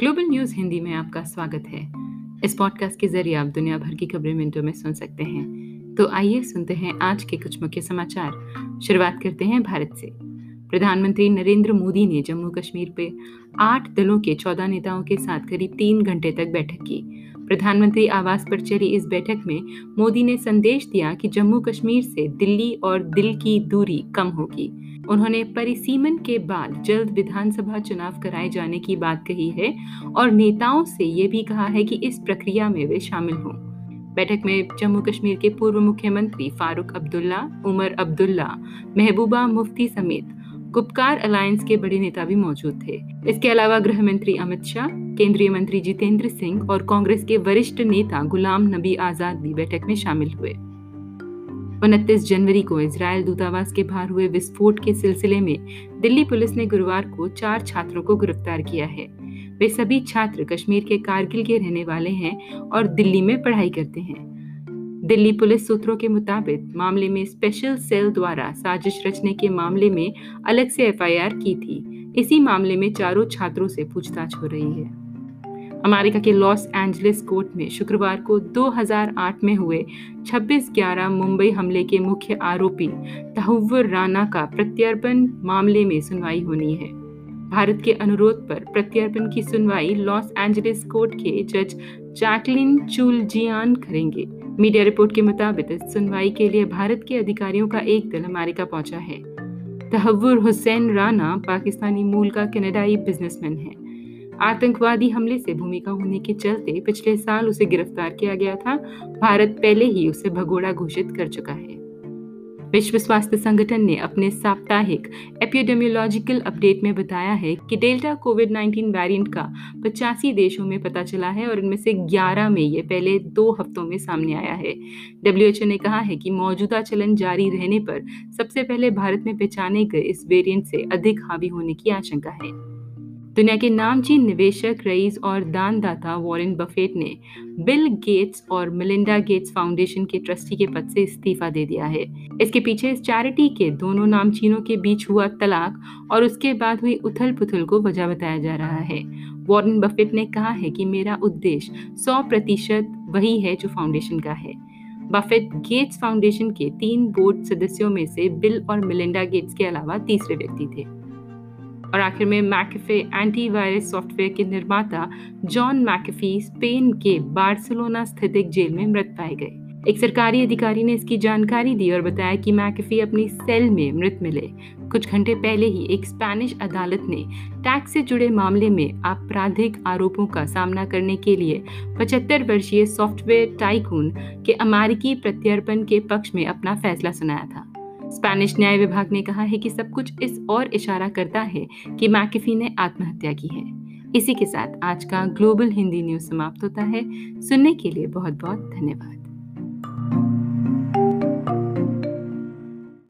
Global news Hindi में आपका स्वागत है। इस पॉडकास्ट के ज़रिए आप दुनिया भर की खबरें मिनटों में सुन सकते हैं। तो आइए सुनते हैं आज के कुछ मुख्य समाचार। शुरुआत करते हैं भारत से। प्रधानमंत्री नरेंद्र मोदी ने जम्मू कश्मीर पे आठ दलों के चौदह नेताओं के साथ करीब तीन घंटे तक बैठक की। प्रधानमंत्री आवास पर चली इस बैठक में मोदी ने संदेश दिया कि जम्मू कश्मीर से दिल्ली और दिल की दूरी कम होगी। उन्होंने परिसीमन के बाद जल्द विधानसभा चुनाव कराए जाने की बात कही है और नेताओं से ये भी कहा है कि इस प्रक्रिया में वे शामिल हों। बैठक में जम्मू कश्मीर के पूर्व मुख्यमंत्री फारूक अब्दुल्ला, उमर अब्दुल्ला, महबूबा मुफ्ती समेत गुप्कार अलायंस के बड़े नेता भी मौजूद थे। इसके अलावा गृह मंत्री अमित शाह, केंद्रीय मंत्री जितेंद्र सिंह और कांग्रेस के वरिष्ठ नेता गुलाम नबी आज़ाद भी बैठक में शामिल हुए। उनतीस जनवरी को इसराइल दूतावास के बाहर हुए विस्फोट के सिलसिले में दिल्ली पुलिस ने गुरुवार को चार छात्रों को गिरफ़्तार किया है। वे सभी छात्र कश्मीर के कारगिल के रहने वाले हैं और दिल्ली में पढ़ाई करते हैं। दिल्ली पुलिस सूत्रों के मुताबिक मामले में स्पेशल सेल द्वारा साजिश रचने के मामले में अलग से एफआईआर की थी। इसी मामले में चारों छात्रों से पूछताछ हो रही है। अमेरिका के लॉस एंजलिस कोर्ट में शुक्रवार को 2008 में हुए 26/11 मुंबई हमले के मुख्य आरोपी तहव्वुर राना का प्रत्यर्पण मामले में सुनवाई होनी है। भारत के अनुरोध पर प्रत्यर्पण की सुनवाई लॉस एंजलिस कोर्ट के जज जैकलिन चुलजियान करेंगे। मीडिया रिपोर्ट के मुताबिक इस सुनवाई के लिए भारत के अधिकारियों का एक दल अमेरिका पहुँचा है। तहवुर हुसैन राना पाकिस्तानी मूल का कनाडाई बिजनेसमैन है। आतंकवादी हमले से भूमिका होने के चलते पिछले साल उसे गिरफ़्तार किया गया था। भारत पहले ही उसे भगोड़ा घोषित कर चुका है। विश्व स्वास्थ्य संगठन ने अपने साप्ताहिक एपिडेमियोलॉजिकल अपडेट में बताया है कि डेल्टा कोविड 19 वेरिएंट का पचासी देशों में पता चला है और इनमें से 11 में ये पहले दो हफ्तों में सामने आया है। डब्ल्यूएचओ ने कहा है कि मौजूदा चलन जारी रहने पर सबसे पहले भारत में पहचाने गए इस वेरिएंट से अधिक हावी होने की आशंका है। दुनिया के नामचीन निवेशक, रईस और दानदाता वॉरेन बफेट ने बिल गेट्स और मिलिंडा गेट्स फाउंडेशन के ट्रस्टी के पद से इस्तीफा दे दिया है। इसके पीछे इस चैरिटी के दोनों नामचीनों के बीच हुआ तलाक और उसके बाद हुई उथल पुथल को वजह बताया जा रहा है। वॉरेन बफेट ने कहा है कि मेरा उद्देश्य 100 प्रतिशत वही है जो फाउंडेशन का है। बफेट गेट्स फाउंडेशन के तीन बोर्ड सदस्यों में से बिल और मिलिंडा गेट्स के अलावा तीसरे व्यक्ति थे। और आखिर में मैकेफे एंटीवायरस सॉफ्टवेयर के निर्माता जॉन मैकेफी स्पेन के बार्सिलोना स्थित एक जेल में मृत पाए गए। एक सरकारी अधिकारी ने इसकी जानकारी दी और बताया कि मैकेफी अपनी सेल में मृत मिले। कुछ घंटे पहले ही एक स्पेनिश अदालत ने टैक्स से जुड़े मामले में आपराधिक आरोपों का सामना करने के लिए 75 वर्षीय सॉफ्टवेयर टाइकून के अमेरिकी प्रत्यर्पण के पक्ष में अपना फैसला सुनाया था। स्पेनिश न्याय विभाग ने कहा है कि सब कुछ इस और इशारा करता है कि मैकेफी ने आत्महत्या की है। इसी के साथ आज का ग्लोबल हिंदी न्यूज़ समाप्त होता है। सुनने के लिए बहुत बहुत धन्यवाद।